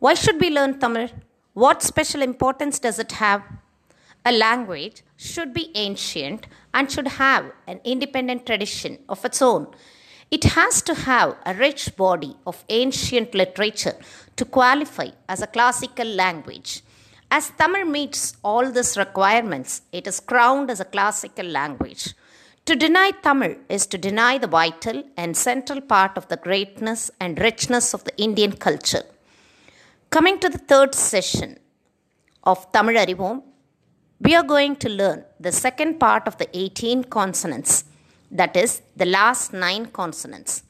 Why should we learn Tamil? What special importance does it have? A language should be ancient and should have an independent tradition of its own. It has to have a rich body of ancient literature to qualify as a classical language. As Tamil meets all these requirements, it is crowned as a classical language. To deny Tamil is to deny the vital and central part of the greatness and richness of the Indian culture. Coming to the third session of Tamil Arivom, we are going to learn the second part of the 18 consonants, that is, the last nine consonants.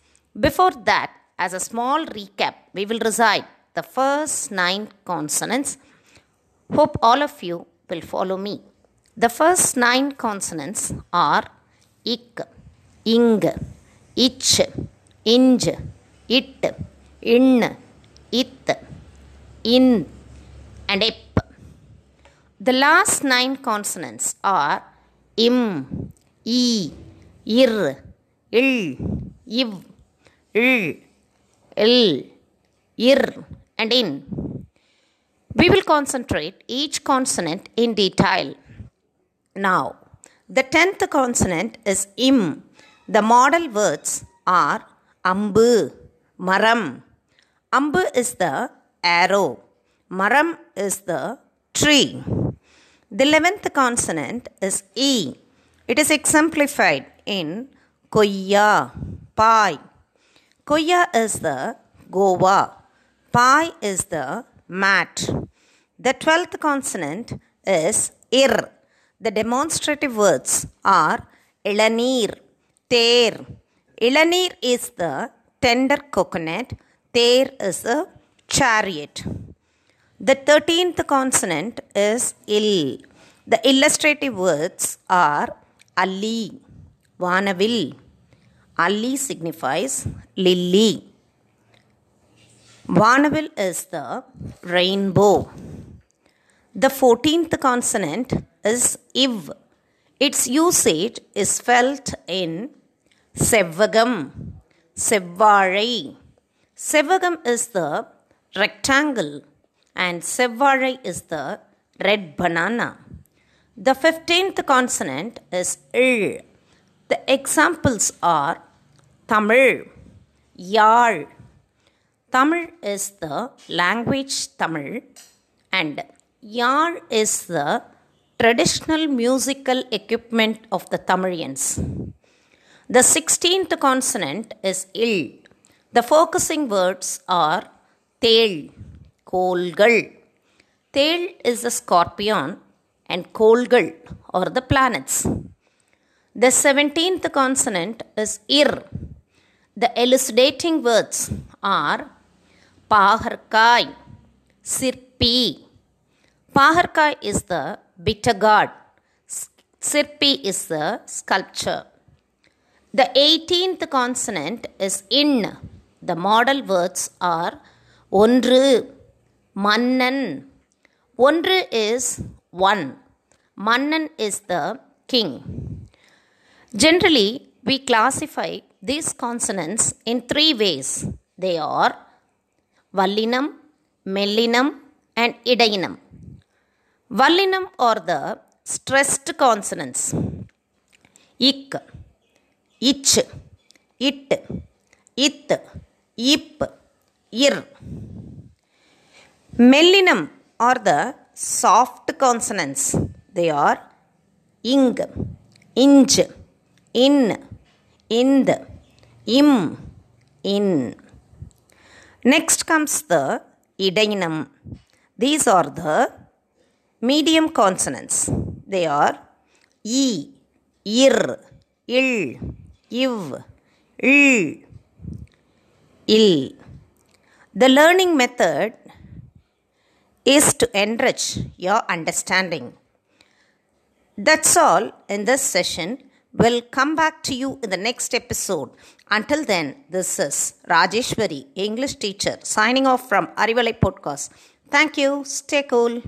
Before that, as a small recap, we will recite the first nine consonants. Hope all of you will follow me. The first nine consonants are ik, ing, ich, inj, it, in, it, in, and ip. The last nine consonants are im, e, ir, il, iv, il, il, ir, and in. We will concentrate each consonant in detail. Now, the tenth consonant is im. The model words are ambu, maram. Ambu is the arrow. Maram is the tree. The eleventh consonant is e. It is exemplified in koya, pai. Koya is the Goa. Pai is the mat. The twelfth consonant is ir. The demonstrative words are ilanir, ter. Ilanir is the tender coconut, ter is a chariot. The thirteenth consonant is ill. The illustrative words are ali, vanavil. Ali signifies lily. Vanavil is the rainbow. The fourteenth consonant is iv. Its usage is felt in sevagam, sevvazhai. Sevagam is the rectangle and sevvazhai is the red banana. The fifteenth consonant is il. The examples are Tamil, Yar. Tamil is the language Tamil and Yar is the traditional musical equipment of the Tamilians. The sixteenth consonant is ill. The focusing words are tel, kolgal. Tel is the scorpion and kolgal are the planets. The seventeenth consonant is ir. The elucidating words are paharkai, sirpi. Paharkai is the bitter gourd. Sirpi is the sculpture. The 18th consonant is in. The model words are ஒன்று மன்னன் ஒன்று is one மன்னன் is the king generally we classify these consonants in three ways they are vallinam mellinam and idainam vallinam are the stressed consonants ik ich it it ip ir mellinam are the soft consonants. They are ing inj in ind im in. Next comes the idainam these are the medium consonants. They are e ir il iv il. The learning method is to enrich your understanding. That's all in this session. We'll come back to you in the next episode. Until then, this is Rajeshwari, English teacher, signing off from Arivalai Podcast. Thank you. Stay cool.